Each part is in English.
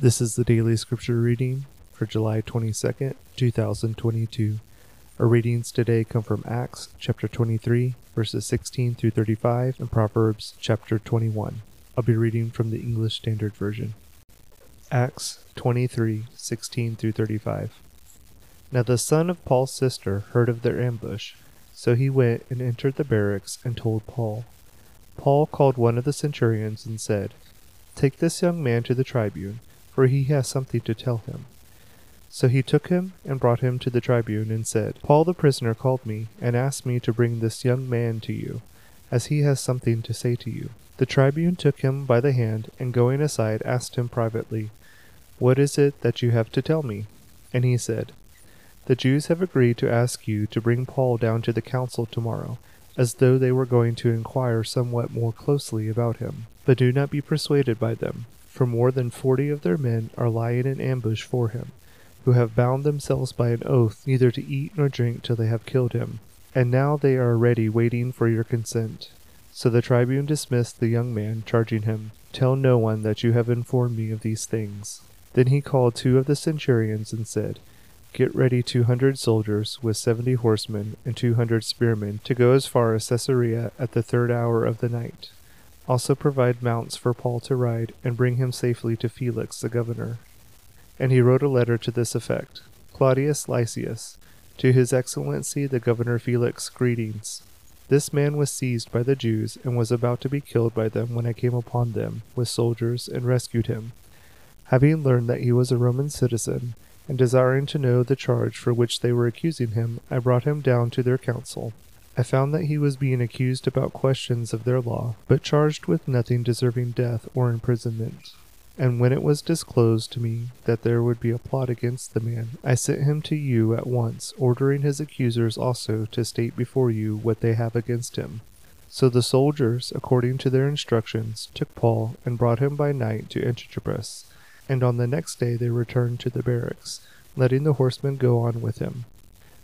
This is the daily scripture reading for July 22nd, 2022. Our readings today come from Acts chapter 23, verses 16 through 35, and Proverbs chapter 21. I'll be reading from the English Standard Version. Acts 23, 16 through 35. Now the son of Paul's sister heard of their ambush, so he went and entered the barracks and told Paul. Paul called one of the centurions and said, Take this young man to the tribune for he has something to tell him. So he took him and brought him to the tribune and said, Paul the prisoner called me and asked me to bring this young man to you, as he has something to say to you. The tribune took him by the hand and going aside asked him privately, What is it that you have to tell me? And he said, The Jews have agreed to ask you to bring Paul down to the council tomorrow, as though they were going to inquire somewhat more closely about him. But do not be persuaded by them for more than forty of their men are lying in ambush for him, who have bound themselves by an oath neither to eat nor drink till they have killed him. And now they are ready waiting for your consent. So the tribune dismissed the young man, charging him, Tell no one that you have informed me of these things. Then he called two of the centurions and said, Get ready two hundred soldiers with seventy horsemen and two hundred spearmen to go as far as Caesarea at the third hour of the night also provide mounts for Paul to ride, and bring him safely to Felix the governor. And he wrote a letter to this effect Claudius Lysias, to his excellency the governor Felix, greetings. This man was seized by the Jews, and was about to be killed by them when I came upon them with soldiers and rescued him. Having learned that he was a Roman citizen, and desiring to know the charge for which they were accusing him, I brought him down to their council I found that he was being accused about questions of their law, but charged with nothing deserving death or imprisonment. And when it was disclosed to me that there would be a plot against the man, I sent him to you at once, ordering his accusers also to state before you what they have against him. So the soldiers, according to their instructions, took Paul and brought him by night to Antipatris, and on the next day they returned to the barracks, letting the horsemen go on with him.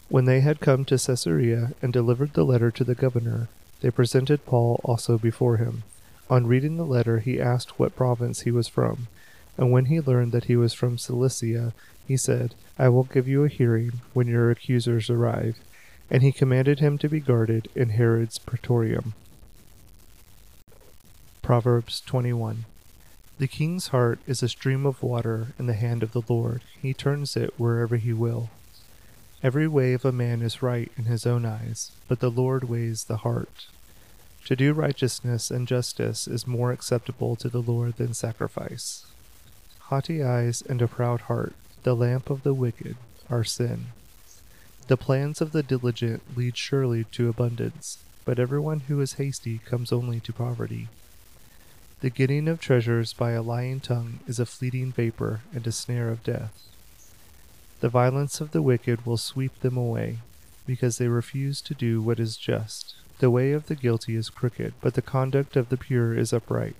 When they had come to Caesarea and delivered the letter to the governor, they presented Paul also before him. On reading the letter, he asked what province he was from, and when he learned that he was from Cilicia, he said, I will give you a hearing when your accusers arrive. And he commanded him to be guarded in Herod's praetorium. Proverbs 21 The king's heart is a stream of water in the hand of the Lord. He turns it wherever he will. Every way of a man is right in his own eyes, but the Lord weighs the heart. To do righteousness and justice is more acceptable to the Lord than sacrifice. Haughty eyes and a proud heart, the lamp of the wicked, are sin. The plans of the diligent lead surely to abundance, but everyone who is hasty comes only to poverty. The getting of treasures by a lying tongue is a fleeting vapor and a snare of death. The violence of the wicked will sweep them away, because they refuse to do what is just. The way of the guilty is crooked, but the conduct of the pure is upright.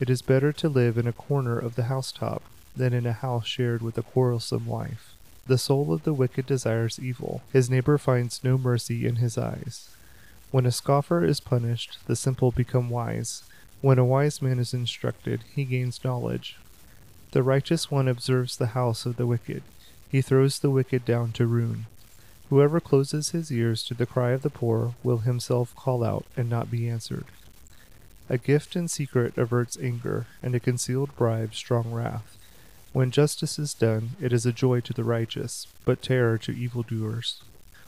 It is better to live in a corner of the housetop than in a house shared with a quarrelsome wife. The soul of the wicked desires evil, his neighbor finds no mercy in his eyes. When a scoffer is punished, the simple become wise. When a wise man is instructed, he gains knowledge. The righteous one observes the house of the wicked he throws the wicked down to ruin. Whoever closes his ears to the cry of the poor will himself call out and not be answered. A gift in secret averts anger, and a concealed bribe strong wrath. When justice is done, it is a joy to the righteous, but terror to evildoers.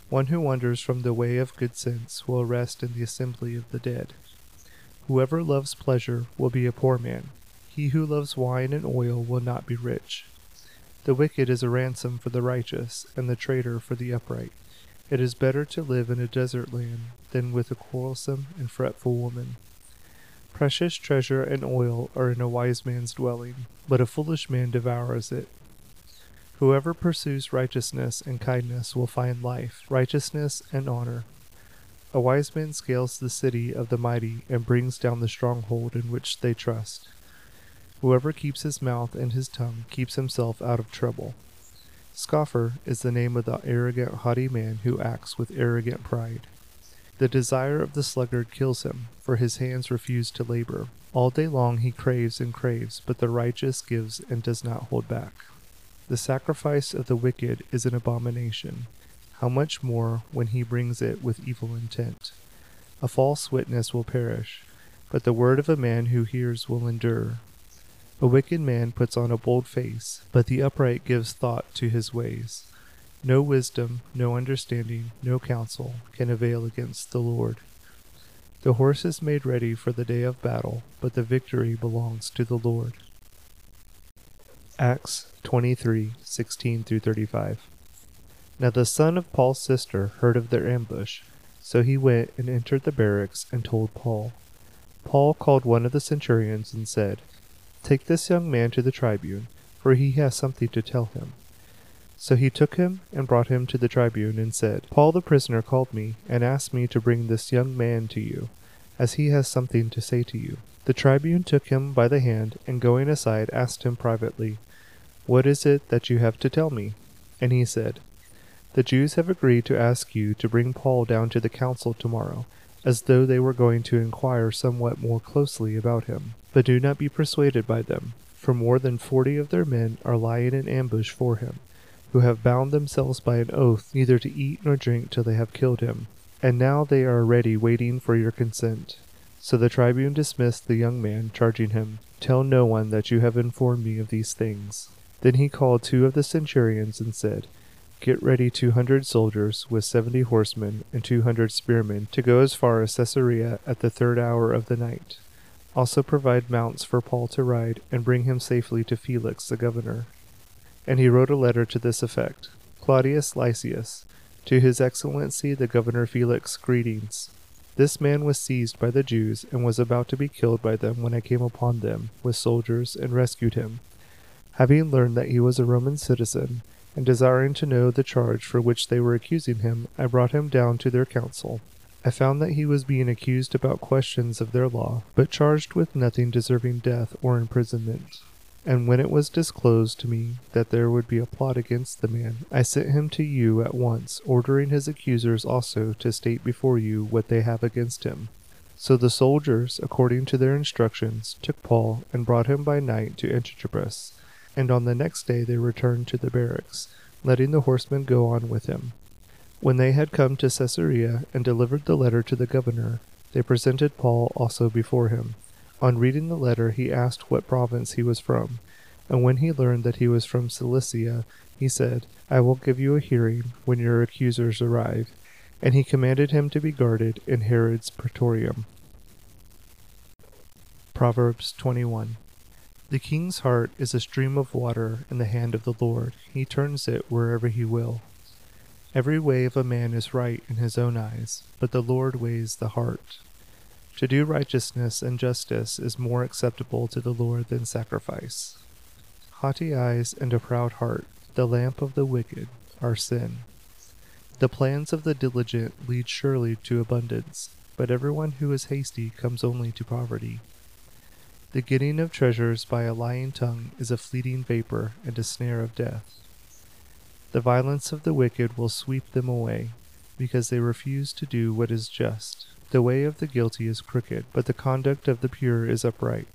One who wanders from the way of good sense will rest in the assembly of the dead. Whoever loves pleasure will be a poor man. He who loves wine and oil will not be rich. The wicked is a ransom for the righteous, and the traitor for the upright. It is better to live in a desert land than with a quarrelsome and fretful woman. Precious treasure and oil are in a wise man's dwelling, but a foolish man devours it. Whoever pursues righteousness and kindness will find life, righteousness, and honor. A wise man scales the city of the mighty and brings down the stronghold in which they trust. Whoever keeps his mouth and his tongue keeps himself out of trouble. Scoffer is the name of the arrogant, haughty man who acts with arrogant pride. The desire of the sluggard kills him, for his hands refuse to labor. All day long he craves and craves, but the righteous gives and does not hold back. The sacrifice of the wicked is an abomination. How much more when he brings it with evil intent? A false witness will perish, but the word of a man who hears will endure. A wicked man puts on a bold face, but the upright gives thought to his ways. No wisdom, no understanding, no counsel can avail against the Lord. The horse is made ready for the day of battle, but the victory belongs to the Lord. Acts 23:16 through 35. Now the son of Paul's sister heard of their ambush, so he went and entered the barracks and told Paul. Paul called one of the centurions and said, Take this young man to the tribune, for he has something to tell him. So he took him and brought him to the tribune and said, Paul the prisoner called me and asked me to bring this young man to you, as he has something to say to you. The tribune took him by the hand and going aside asked him privately, What is it that you have to tell me? And he said, The Jews have agreed to ask you to bring Paul down to the council tomorrow, as though they were going to inquire somewhat more closely about him. But do not be persuaded by them, for more than forty of their men are lying in ambush for him who have bound themselves by an oath neither to eat nor drink till they have killed him. And now they are ready, waiting for your consent. So the tribune dismissed the young man, charging him, Tell no one that you have informed me of these things. Then he called two of the centurions and said, Get ready two hundred soldiers with seventy horsemen and two hundred spearmen to go as far as Caesarea at the third hour of the night. Also provide mounts for Paul to ride and bring him safely to Felix the governor and he wrote a letter to this effect Claudius Lysias, to His Excellency the Governor Felix, greetings. This man was seized by the Jews and was about to be killed by them when I came upon them with soldiers and rescued him. Having learned that he was a Roman citizen, and desiring to know the charge for which they were accusing him, I brought him down to their council. I found that he was being accused about questions of their law, but charged with nothing deserving death or imprisonment. And when it was disclosed to me that there would be a plot against the man, I sent him to you at once, ordering his accusers also to state before you what they have against him. So the soldiers, according to their instructions, took Paul and brought him by night to Antipatris, and on the next day they returned to the barracks, letting the horsemen go on with him. When they had come to Caesarea and delivered the letter to the governor, they presented Paul also before him. On reading the letter, he asked what province he was from, and when he learned that he was from Cilicia, he said, I will give you a hearing when your accusers arrive. And he commanded him to be guarded in Herod's praetorium. Proverbs 21 The king's heart is a stream of water in the hand of the Lord. He turns it wherever he will. Every way of a man is right in his own eyes, but the Lord weighs the heart. To do righteousness and justice is more acceptable to the Lord than sacrifice. Haughty eyes and a proud heart, the lamp of the wicked, are sin. The plans of the diligent lead surely to abundance, but everyone who is hasty comes only to poverty. The getting of treasures by a lying tongue is a fleeting vapor and a snare of death. The violence of the wicked will sweep them away, because they refuse to do what is just. The way of the guilty is crooked, but the conduct of the pure is upright.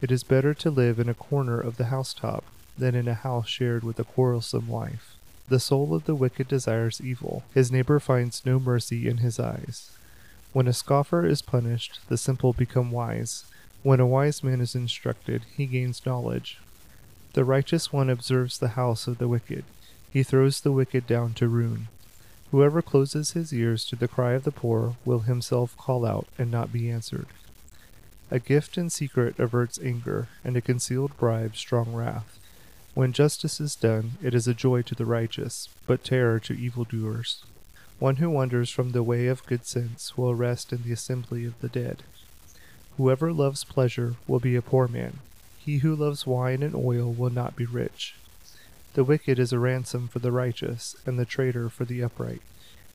It is better to live in a corner of the housetop than in a house shared with a quarrelsome wife. The soul of the wicked desires evil. His neighbor finds no mercy in his eyes. When a scoffer is punished, the simple become wise. When a wise man is instructed, he gains knowledge. The righteous one observes the house of the wicked. He throws the wicked down to ruin. Whoever closes his ears to the cry of the poor will himself call out and not be answered. A gift in secret averts anger, and a concealed bribe strong wrath. When justice is done, it is a joy to the righteous, but terror to evildoers. One who wanders from the way of good sense will rest in the assembly of the dead. Whoever loves pleasure will be a poor man. He who loves wine and oil will not be rich. The wicked is a ransom for the righteous, and the traitor for the upright.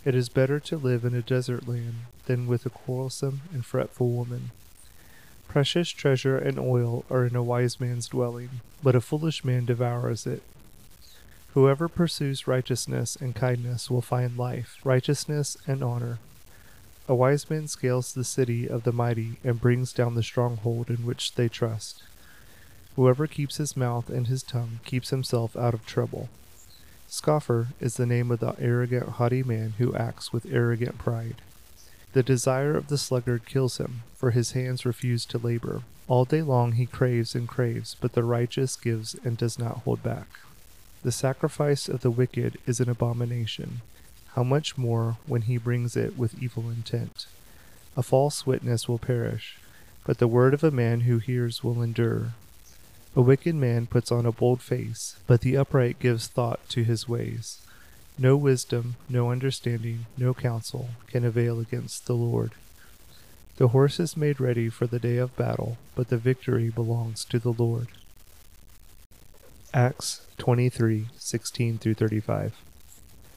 It is better to live in a desert land than with a quarrelsome and fretful woman. Precious treasure and oil are in a wise man's dwelling, but a foolish man devours it. Whoever pursues righteousness and kindness will find life, righteousness, and honor. A wise man scales the city of the mighty and brings down the stronghold in which they trust. Whoever keeps his mouth and his tongue keeps himself out of trouble. Scoffer is the name of the arrogant, haughty man who acts with arrogant pride. The desire of the sluggard kills him, for his hands refuse to labor. All day long he craves and craves, but the righteous gives and does not hold back. The sacrifice of the wicked is an abomination. How much more when he brings it with evil intent? A false witness will perish, but the word of a man who hears will endure. A wicked man puts on a bold face, but the upright gives thought to his ways. No wisdom, no understanding, no counsel can avail against the Lord. The horse is made ready for the day of battle, but the victory belongs to the Lord. Acts 23:16 through 35.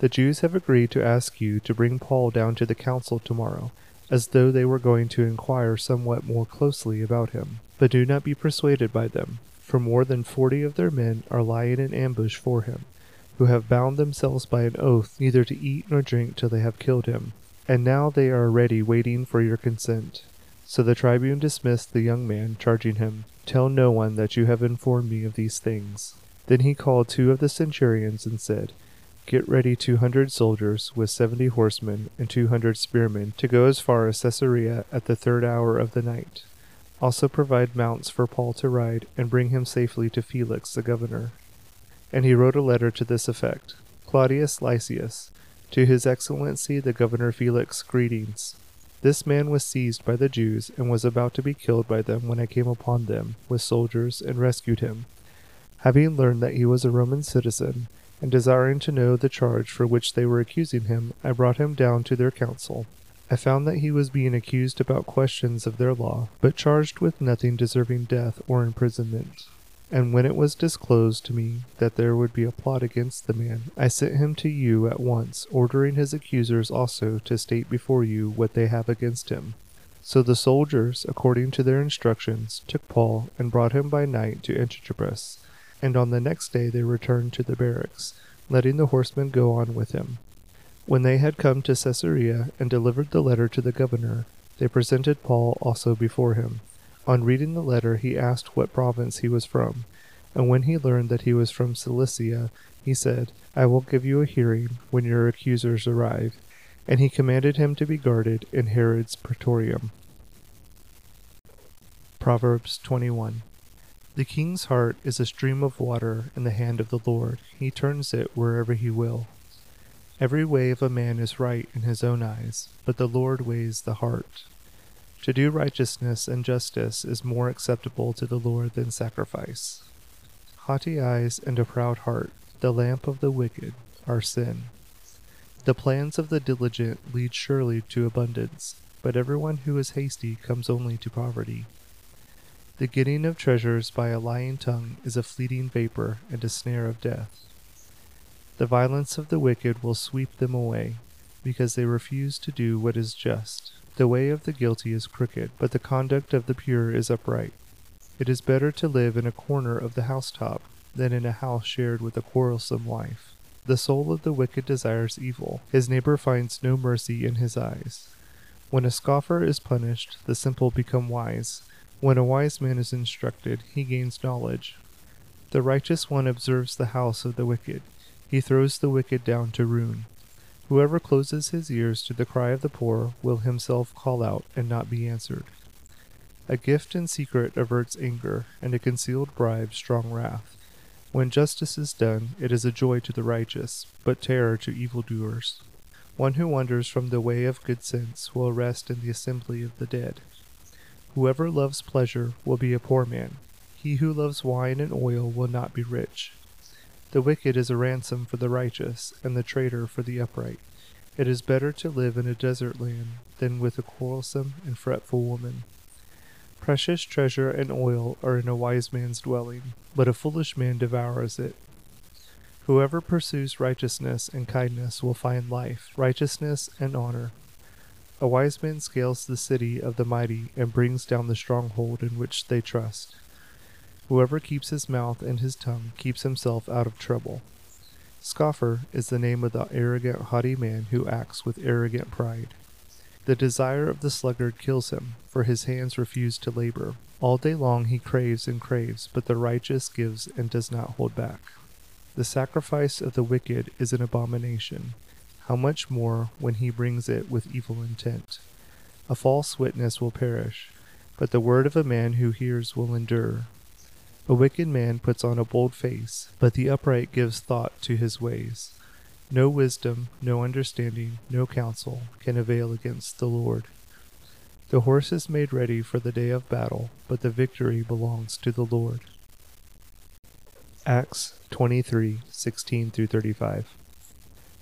The Jews have agreed to ask you to bring Paul down to the council tomorrow, as though they were going to inquire somewhat more closely about him. But do not be persuaded by them, for more than forty of their men are lying in ambush for him, who have bound themselves by an oath neither to eat nor drink till they have killed him. And now they are ready waiting for your consent. So the tribune dismissed the young man, charging him, Tell no one that you have informed me of these things. Then he called two of the centurions and said, Get ready two hundred soldiers with seventy horsemen and two hundred spearmen to go as far as Caesarea at the third hour of the night also provide mounts for Paul to ride, and bring him safely to Felix the governor. And he wrote a letter to this effect Claudius Lysias, to his excellency the governor Felix, greetings. This man was seized by the Jews, and was about to be killed by them when I came upon them with soldiers and rescued him. Having learned that he was a Roman citizen, and desiring to know the charge for which they were accusing him, I brought him down to their council I found that he was being accused about questions of their law, but charged with nothing deserving death or imprisonment. And when it was disclosed to me that there would be a plot against the man, I sent him to you at once, ordering his accusers also to state before you what they have against him. So the soldiers, according to their instructions, took Paul and brought him by night to Antipatris, and on the next day they returned to the barracks, letting the horsemen go on with him. When they had come to Caesarea and delivered the letter to the governor, they presented Paul also before him. On reading the letter, he asked what province he was from, and when he learned that he was from Cilicia, he said, I will give you a hearing when your accusers arrive. And he commanded him to be guarded in Herod's praetorium. Proverbs 21 The king's heart is a stream of water in the hand of the Lord. He turns it wherever he will. Every way of a man is right in his own eyes, but the Lord weighs the heart. To do righteousness and justice is more acceptable to the Lord than sacrifice. Haughty eyes and a proud heart, the lamp of the wicked, are sin. The plans of the diligent lead surely to abundance, but everyone who is hasty comes only to poverty. The getting of treasures by a lying tongue is a fleeting vapor and a snare of death. The violence of the wicked will sweep them away, because they refuse to do what is just. The way of the guilty is crooked, but the conduct of the pure is upright. It is better to live in a corner of the housetop than in a house shared with a quarrelsome wife. The soul of the wicked desires evil, his neighbor finds no mercy in his eyes. When a scoffer is punished, the simple become wise. When a wise man is instructed, he gains knowledge. The righteous one observes the house of the wicked he throws the wicked down to ruin. Whoever closes his ears to the cry of the poor will himself call out and not be answered. A gift in secret averts anger, and a concealed bribe strong wrath. When justice is done, it is a joy to the righteous, but terror to evildoers. One who wanders from the way of good sense will rest in the assembly of the dead. Whoever loves pleasure will be a poor man. He who loves wine and oil will not be rich. The wicked is a ransom for the righteous, and the traitor for the upright. It is better to live in a desert land than with a quarrelsome and fretful woman. Precious treasure and oil are in a wise man's dwelling, but a foolish man devours it. Whoever pursues righteousness and kindness will find life, righteousness, and honor. A wise man scales the city of the mighty and brings down the stronghold in which they trust. Whoever keeps his mouth and his tongue keeps himself out of trouble. Scoffer is the name of the arrogant, haughty man who acts with arrogant pride. The desire of the sluggard kills him, for his hands refuse to labor. All day long he craves and craves, but the righteous gives and does not hold back. The sacrifice of the wicked is an abomination. How much more when he brings it with evil intent? A false witness will perish, but the word of a man who hears will endure. A wicked man puts on a bold face, but the upright gives thought to his ways. No wisdom, no understanding, no counsel can avail against the Lord. The horse is made ready for the day of battle, but the victory belongs to the Lord. Acts 23 16 through 35.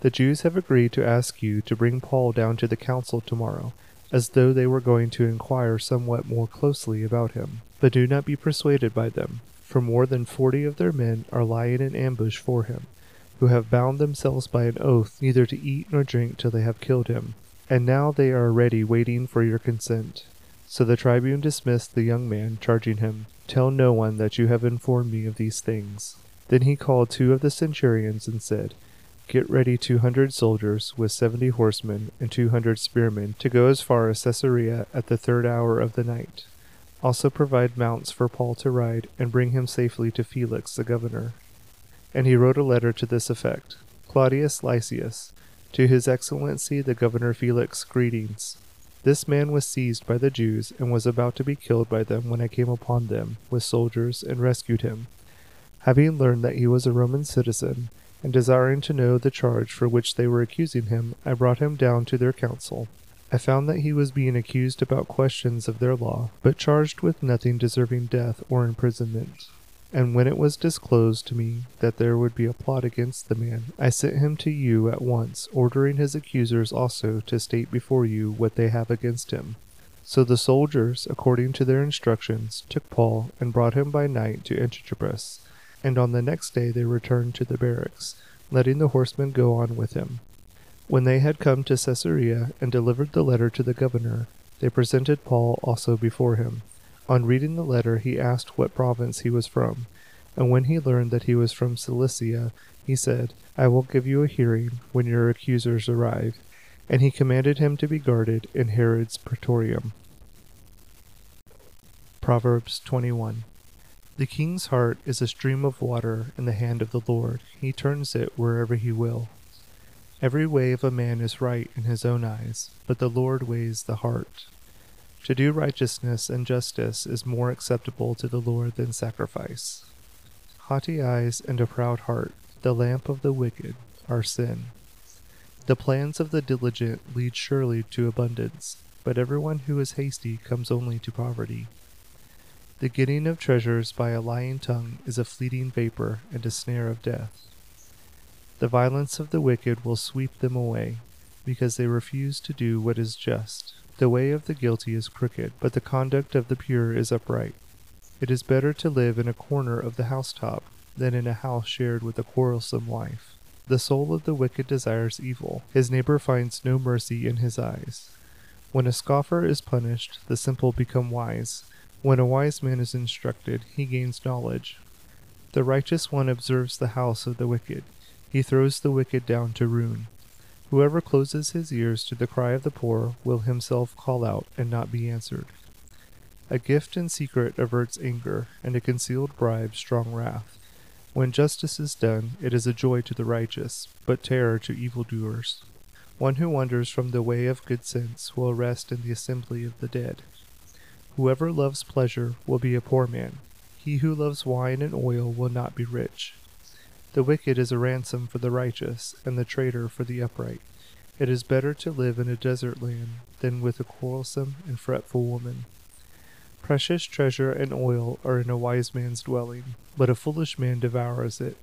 The Jews have agreed to ask you to bring Paul down to the council tomorrow, as though they were going to inquire somewhat more closely about him. But do not be persuaded by them, for more than forty of their men are lying in ambush for him, who have bound themselves by an oath neither to eat nor drink till they have killed him. And now they are ready waiting for your consent. So the tribune dismissed the young man, charging him, Tell no one that you have informed me of these things. Then he called two of the centurions and said, Get ready two hundred soldiers with seventy horsemen and two hundred spearmen to go as far as Caesarea at the third hour of the night. Also provide mounts for Paul to ride and bring him safely to Felix the governor. And he wrote a letter to this effect Claudius Lysias, to his excellency the governor Felix, greetings. This man was seized by the Jews and was about to be killed by them when I came upon them with soldiers and rescued him. Having learned that he was a Roman citizen, and desiring to know the charge for which they were accusing him, I brought him down to their council. I found that he was being accused about questions of their law, but charged with nothing deserving death or imprisonment. And when it was disclosed to me that there would be a plot against the man, I sent him to you at once, ordering his accusers also to state before you what they have against him. So the soldiers, according to their instructions, took Paul and brought him by night to Antipatris and on the next day they returned to the barracks, letting the horsemen go on with him. When they had come to Caesarea and delivered the letter to the governor, they presented Paul also before him. On reading the letter, he asked what province he was from, and when he learned that he was from Cilicia, he said, I will give you a hearing when your accusers arrive. And he commanded him to be guarded in Herod's praetorium. Proverbs 21 the king's heart is a stream of water in the hand of the Lord. He turns it wherever he will. Every way of a man is right in his own eyes, but the Lord weighs the heart. To do righteousness and justice is more acceptable to the Lord than sacrifice. Haughty eyes and a proud heart, the lamp of the wicked, are sin. The plans of the diligent lead surely to abundance, but everyone who is hasty comes only to poverty. The getting of treasures by a lying tongue is a fleeting vapor and a snare of death. The violence of the wicked will sweep them away, because they refuse to do what is just. The way of the guilty is crooked, but the conduct of the pure is upright. It is better to live in a corner of the housetop than in a house shared with a quarrelsome wife. The soul of the wicked desires evil, his neighbor finds no mercy in his eyes. When a scoffer is punished, the simple become wise, when a wise man is instructed, he gains knowledge. The righteous one observes the house of the wicked. He throws the wicked down to ruin. Whoever closes his ears to the cry of the poor will himself call out and not be answered. A gift in secret averts anger, and a concealed bribe strong wrath. When justice is done, it is a joy to the righteous, but terror to evildoers. One who wanders from the way of good sense will rest in the assembly of the dead. Whoever loves pleasure will be a poor man. He who loves wine and oil will not be rich. The wicked is a ransom for the righteous, and the traitor for the upright. It is better to live in a desert land than with a quarrelsome and fretful woman. Precious treasure and oil are in a wise man's dwelling, but a foolish man devours it.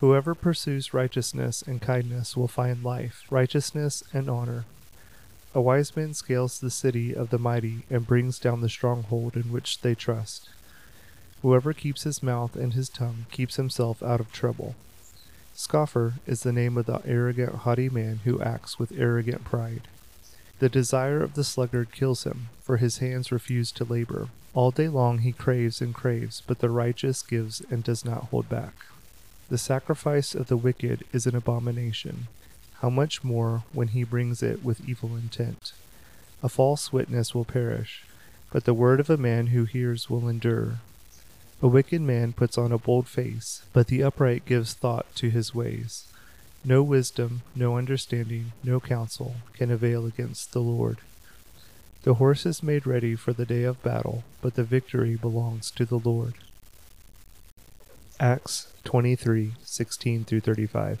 Whoever pursues righteousness and kindness will find life, righteousness, and honor. A wise man scales the city of the mighty and brings down the stronghold in which they trust. Whoever keeps his mouth and his tongue keeps himself out of trouble. Scoffer is the name of the arrogant, haughty man who acts with arrogant pride. The desire of the sluggard kills him, for his hands refuse to labor. All day long he craves and craves, but the righteous gives and does not hold back. The sacrifice of the wicked is an abomination. How much more when he brings it with evil intent? A false witness will perish, but the word of a man who hears will endure. A wicked man puts on a bold face, but the upright gives thought to his ways. No wisdom, no understanding, no counsel can avail against the Lord. The horse is made ready for the day of battle, but the victory belongs to the Lord. Acts 23 16 through 35.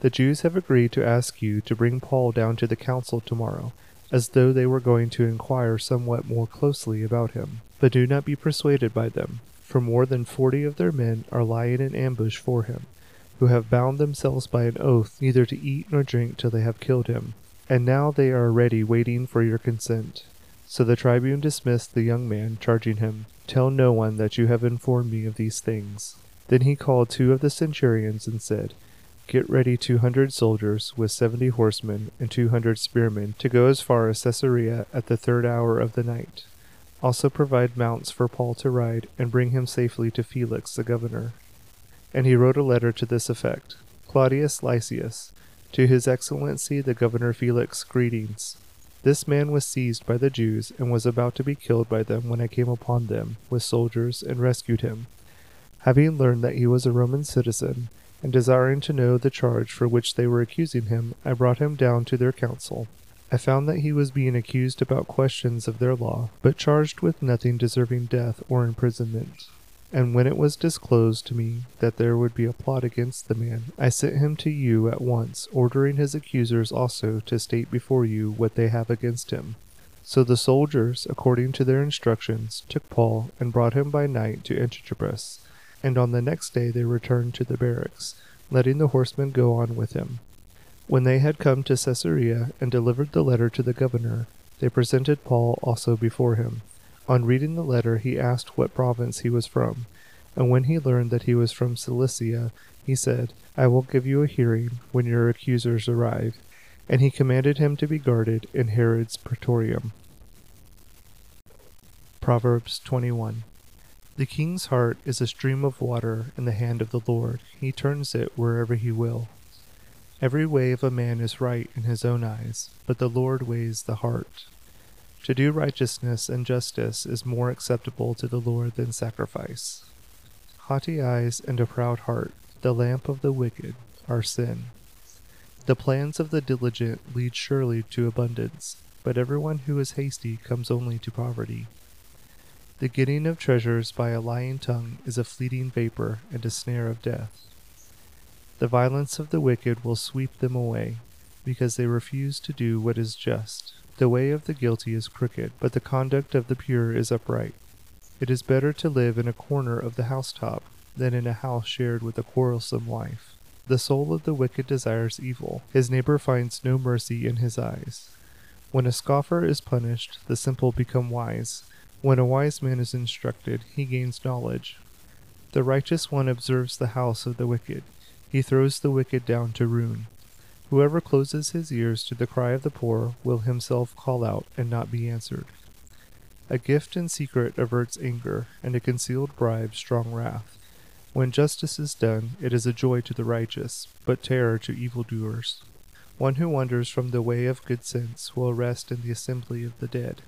The Jews have agreed to ask you to bring Paul down to the council tomorrow, as though they were going to inquire somewhat more closely about him. But do not be persuaded by them, for more than forty of their men are lying in ambush for him, who have bound themselves by an oath neither to eat nor drink till they have killed him. And now they are ready waiting for your consent. So the tribune dismissed the young man, charging him, Tell no one that you have informed me of these things. Then he called two of the centurions and said, Get ready two hundred soldiers with seventy horsemen and two hundred spearmen to go as far as Caesarea at the third hour of the night. Also provide mounts for Paul to ride and bring him safely to Felix the governor. And he wrote a letter to this effect Claudius Lysias, to his excellency the governor Felix, greetings. This man was seized by the Jews and was about to be killed by them when I came upon them with soldiers and rescued him. Having learned that he was a Roman citizen, and desiring to know the charge for which they were accusing him, I brought him down to their council. I found that he was being accused about questions of their law, but charged with nothing deserving death or imprisonment. And when it was disclosed to me that there would be a plot against the man, I sent him to you at once, ordering his accusers also to state before you what they have against him. So the soldiers, according to their instructions, took Paul and brought him by night to Antipatris and on the next day they returned to the barracks, letting the horsemen go on with him. When they had come to Caesarea and delivered the letter to the governor, they presented Paul also before him. On reading the letter, he asked what province he was from, and when he learned that he was from Cilicia, he said, I will give you a hearing when your accusers arrive. And he commanded him to be guarded in Herod's praetorium. Proverbs 21 the king's heart is a stream of water in the hand of the Lord. He turns it wherever he will. Every way of a man is right in his own eyes, but the Lord weighs the heart. To do righteousness and justice is more acceptable to the Lord than sacrifice. Haughty eyes and a proud heart, the lamp of the wicked, are sin. The plans of the diligent lead surely to abundance, but everyone who is hasty comes only to poverty. The getting of treasures by a lying tongue is a fleeting vapor and a snare of death. The violence of the wicked will sweep them away, because they refuse to do what is just. The way of the guilty is crooked, but the conduct of the pure is upright. It is better to live in a corner of the housetop than in a house shared with a quarrelsome wife. The soul of the wicked desires evil, his neighbor finds no mercy in his eyes. When a scoffer is punished, the simple become wise, when a wise man is instructed, he gains knowledge. The righteous one observes the house of the wicked, he throws the wicked down to ruin. Whoever closes his ears to the cry of the poor will himself call out and not be answered. A gift in secret averts anger, and a concealed bribe strong wrath. When justice is done, it is a joy to the righteous, but terror to evildoers. One who wanders from the way of good sense will rest in the assembly of the dead.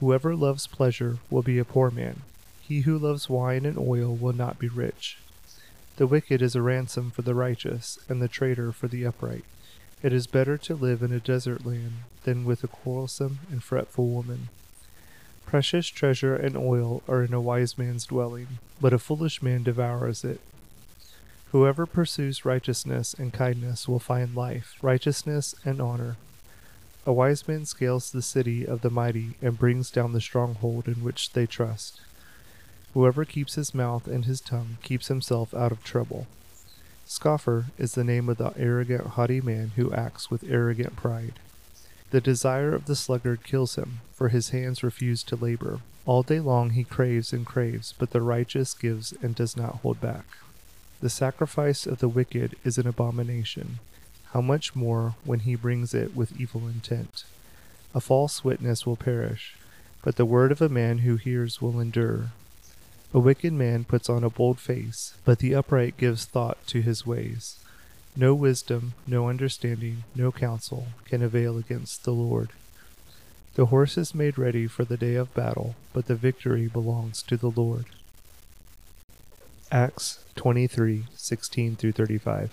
Whoever loves pleasure will be a poor man. He who loves wine and oil will not be rich. The wicked is a ransom for the righteous, and the traitor for the upright. It is better to live in a desert land than with a quarrelsome and fretful woman. Precious treasure and oil are in a wise man's dwelling, but a foolish man devours it. Whoever pursues righteousness and kindness will find life, righteousness, and honor. A wise man scales the city of the mighty and brings down the stronghold in which they trust. Whoever keeps his mouth and his tongue keeps himself out of trouble. Scoffer is the name of the arrogant, haughty man who acts with arrogant pride. The desire of the sluggard kills him, for his hands refuse to labor. All day long he craves and craves, but the righteous gives and does not hold back. The sacrifice of the wicked is an abomination. How much more when he brings it with evil intent? A false witness will perish, but the word of a man who hears will endure. A wicked man puts on a bold face, but the upright gives thought to his ways. No wisdom, no understanding, no counsel can avail against the Lord. The horse is made ready for the day of battle, but the victory belongs to the Lord. Acts 23:16 through 35.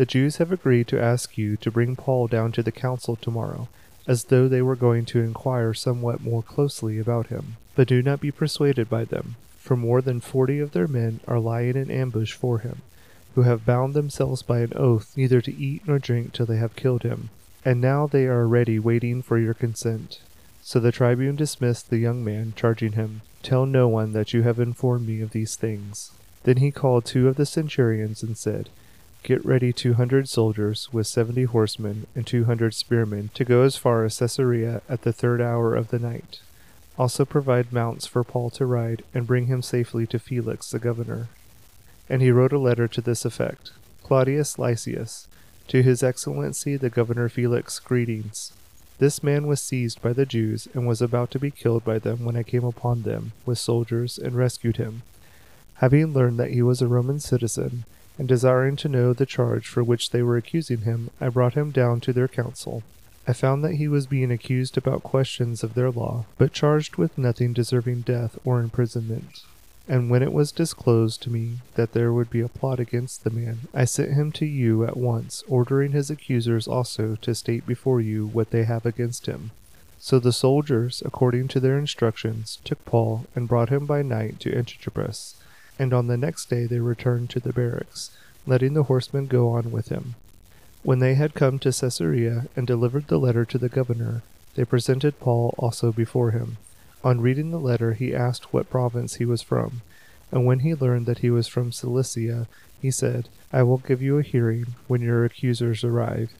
The Jews have agreed to ask you to bring Paul down to the council tomorrow, as though they were going to inquire somewhat more closely about him. But do not be persuaded by them, for more than forty of their men are lying in ambush for him, who have bound themselves by an oath neither to eat nor drink till they have killed him. And now they are ready waiting for your consent. So the tribune dismissed the young man, charging him, Tell no one that you have informed me of these things. Then he called two of the centurions and said, Get ready two hundred soldiers with seventy horsemen and two hundred spearmen to go as far as Caesarea at the third hour of the night also provide mounts for Paul to ride, and bring him safely to Felix the governor. And he wrote a letter to this effect Claudius Lysias, to his excellency the governor Felix, greetings. This man was seized by the Jews and was about to be killed by them when I came upon them with soldiers and rescued him. Having learned that he was a Roman citizen, and desiring to know the charge for which they were accusing him, I brought him down to their council I found that he was being accused about questions of their law, but charged with nothing deserving death or imprisonment. And when it was disclosed to me that there would be a plot against the man, I sent him to you at once, ordering his accusers also to state before you what they have against him. So the soldiers, according to their instructions, took Paul and brought him by night to Antipatris, and on the next day they returned to the barracks, letting the horsemen go on with him. When they had come to Caesarea and delivered the letter to the governor, they presented Paul also before him. On reading the letter, he asked what province he was from, and when he learned that he was from Cilicia, he said, I will give you a hearing when your accusers arrive.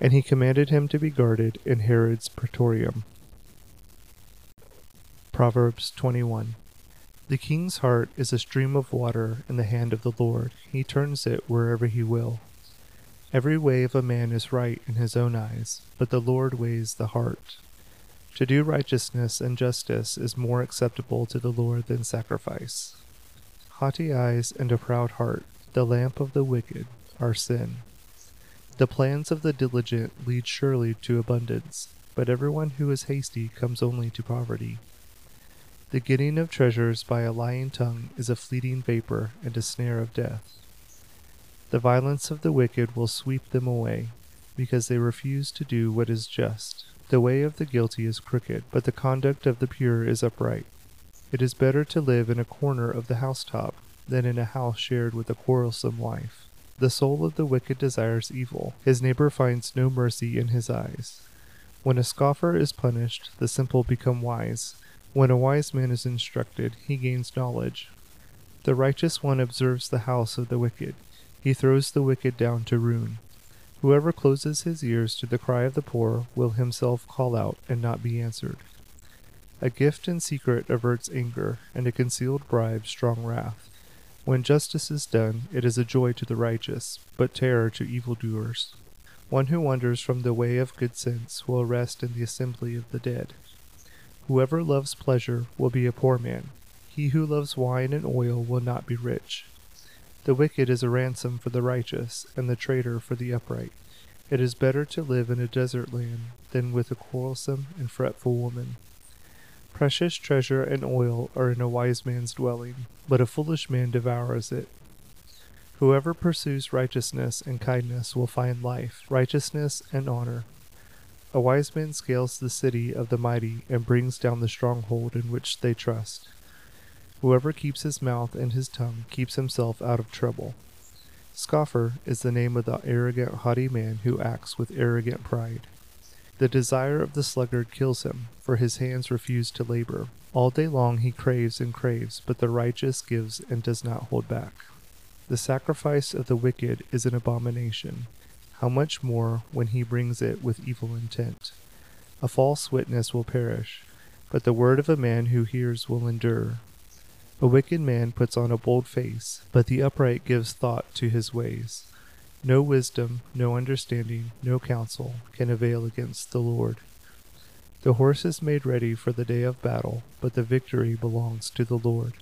And he commanded him to be guarded in Herod's praetorium. Proverbs 21 The king's heart is a stream of water in the hand of the Lord. He turns it wherever he will. Every way of a man is right in his own eyes, but the Lord weighs the heart. To do righteousness and justice is more acceptable to the Lord than sacrifice. Haughty eyes and a proud heart, the lamp of the wicked, are sin. The plans of the diligent lead surely to abundance, but everyone who is hasty comes only to poverty. The getting of treasures by a lying tongue is a fleeting vapor and a snare of death. The violence of the wicked will sweep them away, because they refuse to do what is just. The way of the guilty is crooked, but the conduct of the pure is upright. It is better to live in a corner of the housetop than in a house shared with a quarrelsome wife. The soul of the wicked desires evil. His neighbor finds no mercy in his eyes. When a scoffer is punished, the simple become wise. When a wise man is instructed, he gains knowledge. The righteous one observes the house of the wicked. He throws the wicked down to ruin. Whoever closes his ears to the cry of the poor will himself call out and not be answered. A gift in secret averts anger, and a concealed bribe strong wrath. When justice is done, it is a joy to the righteous, but terror to evildoers. One who wanders from the way of good sense will rest in the assembly of the dead. Whoever loves pleasure will be a poor man. He who loves wine and oil will not be rich. The wicked is a ransom for the righteous, and the traitor for the upright. It is better to live in a desert land than with a quarrelsome and fretful woman. Precious treasure and oil are in a wise man's dwelling, but a foolish man devours it. Whoever pursues righteousness and kindness will find life, righteousness, and honor. A wise man scales the city of the mighty and brings down the stronghold in which they trust. Whoever keeps his mouth and his tongue keeps himself out of trouble. Scoffer is the name of the arrogant, haughty man who acts with arrogant pride. The desire of the sluggard kills him, for his hands refuse to labor. All day long he craves and craves, but the righteous gives and does not hold back. The sacrifice of the wicked is an abomination. How much more when he brings it with evil intent? A false witness will perish, but the word of a man who hears will endure. A wicked man puts on a bold face, but the upright gives thought to his ways. No wisdom, no understanding, no counsel can avail against the Lord. The horse is made ready for the day of battle, but the victory belongs to the Lord.